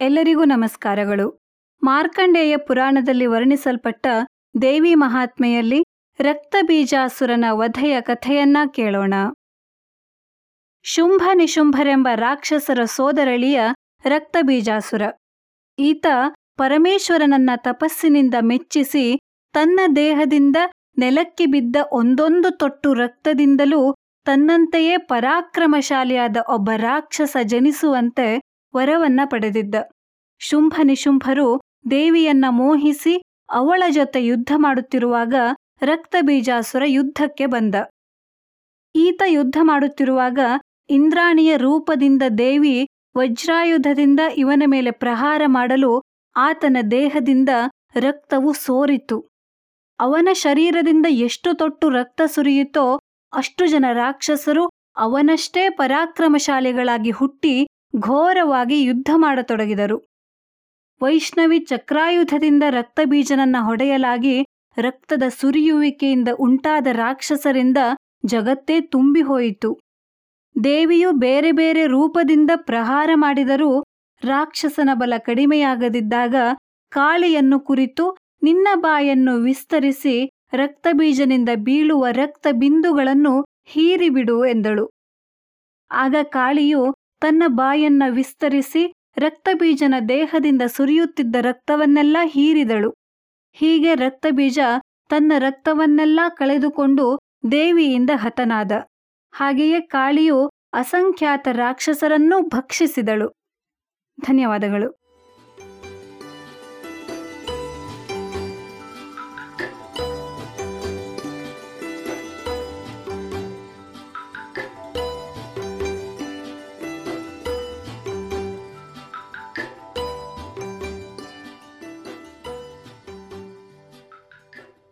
ಎಲ್ಲರಿಗೂ ನಮಸ್ಕಾರಗಳು. ಮಾರ್ಕಂಡೇಯ ಪುರಾಣದಲ್ಲಿ ವರ್ಣಿಸಲ್ಪಟ್ಟ ದೇವಿ ಮಹಾತ್ಮೆಯಲ್ಲಿ ರಕ್ತಬೀಜಾಸುರನ ವಧೆಯ ಕಥೆಯನ್ನ ಕೇಳೋಣ. ಶುಂಭ ನಿಶುಂಭರೆಂಬ ರಾಕ್ಷಸರ ಸೋದರಳಿಯ ರಕ್ತಬೀಜಾಸುರ. ಈತ ಪರಮೇಶ್ವರನನ್ನ ತಪಸ್ಸಿನಿಂದ ಮೆಚ್ಚಿಸಿ ತನ್ನ ದೇಹದಿಂದ ನೆಲಕ್ಕೆ ಬಿದ್ದ ಒಂದೊಂದು ತೊಟ್ಟು ರಕ್ತದಿಂದಲೂ ತನ್ನಂತೆಯೇ ಪರಾಕ್ರಮಶಾಲಿಯಾದ ಒಬ್ಬ ರಾಕ್ಷಸ ಜನಿಸುವಂತೆ ವರವನ್ನ ಪಡೆದಿದ್ದ. ಶುಂಭ ನಿಶುಂಭರು ದೇವಿಯನ್ನ ಮೋಹಿಸಿ ಅವಳ ಜೊತೆ ಯುದ್ಧ ಮಾಡುತ್ತಿರುವಾಗ ರಕ್ತಬೀಜಾಸುರ ಯುದ್ಧಕ್ಕೆ ಬಂದ. ಈತ ಯುದ್ಧ ಮಾಡುತ್ತಿರುವಾಗ ಇಂದ್ರಾಣಿಯ ರೂಪದಿಂದ ದೇವಿ ವಜ್ರಾಯುಧದಿಂದ ಇವನ ಮೇಲೆ ಪ್ರಹಾರ ಮಾಡಲು ಆತನ ದೇಹದಿಂದ ರಕ್ತವು ಸೋರಿತು. ಅವನ ಶರೀರದಿಂದ ಎಷ್ಟು ತೊಟ್ಟು ರಕ್ತ ಸುರಿಯಿತೋ ಅಷ್ಟು ಜನ ರಾಕ್ಷಸರು ಅವನಷ್ಟೇ ಪರಾಕ್ರಮಶಾಲಿಗಳಾಗಿ ಹುಟ್ಟಿ ಘೋರವಾಗಿ ಯುದ್ಧ ಮಾಡತೊಡಗಿದರು. ವೈಷ್ಣವಿ ಚಕ್ರಾಯುಧದಿಂದ ರಕ್ತಬೀಜನನ್ನ ಹೊಡೆಯಲಾಗಿ ರಕ್ತದ ಸುರಿಯುವಿಕೆಯಿಂದ ಉಂಟಾದ ರಾಕ್ಷಸರಿಂದ ಜಗತ್ತೇ ತುಂಬಿ ಹೋಯಿತು ದೇವಿಯು ಬೇರೆ ಬೇರೆ ರೂಪದಿಂದ ಪ್ರಹಾರ ಮಾಡಿದರೂ ರಾಕ್ಷಸನ ಬಲ ಕಡಿಮೆಯಾಗದಿದ್ದಾಗ ಕಾಳಿಯನ್ನು ಕುರಿತು ನಿನ್ನ ಬಾಯನ್ನು ವಿಸ್ತರಿಸಿ ರಕ್ತಬೀಜನಿಂದ ಬೀಳುವ ರಕ್ತ ಬಿಂದುಗಳನ್ನು ಹೀರಿಬಿಡು ಎಂದಳು. ಆಗ ಕಾಳಿಯು ತನ್ನ ಬಾಯನ್ನ ವಿಸ್ತರಿಸಿ ರಕ್ತಬೀಜನ ದೇಹದಿಂದ ಸುರಿಯುತ್ತಿದ್ದ ರಕ್ತವನ್ನೆಲ್ಲ ಹೀರಿದಳು. ಹೀಗೆ ರಕ್ತಬೀಜ ತನ್ನ ರಕ್ತವನ್ನೆಲ್ಲ ಕಳೆದುಕೊಂಡು ದೇವಿಯಿಂದ ಹತನಾದ. ಹಾಗೆಯೇ ಕಾಳಿಯು ಅಸಂಖ್ಯಾತ ರಾಕ್ಷಸರನ್ನೂ ಭಕ್ಷಿಸಿದಳು. ಧನ್ಯವಾದಗಳು.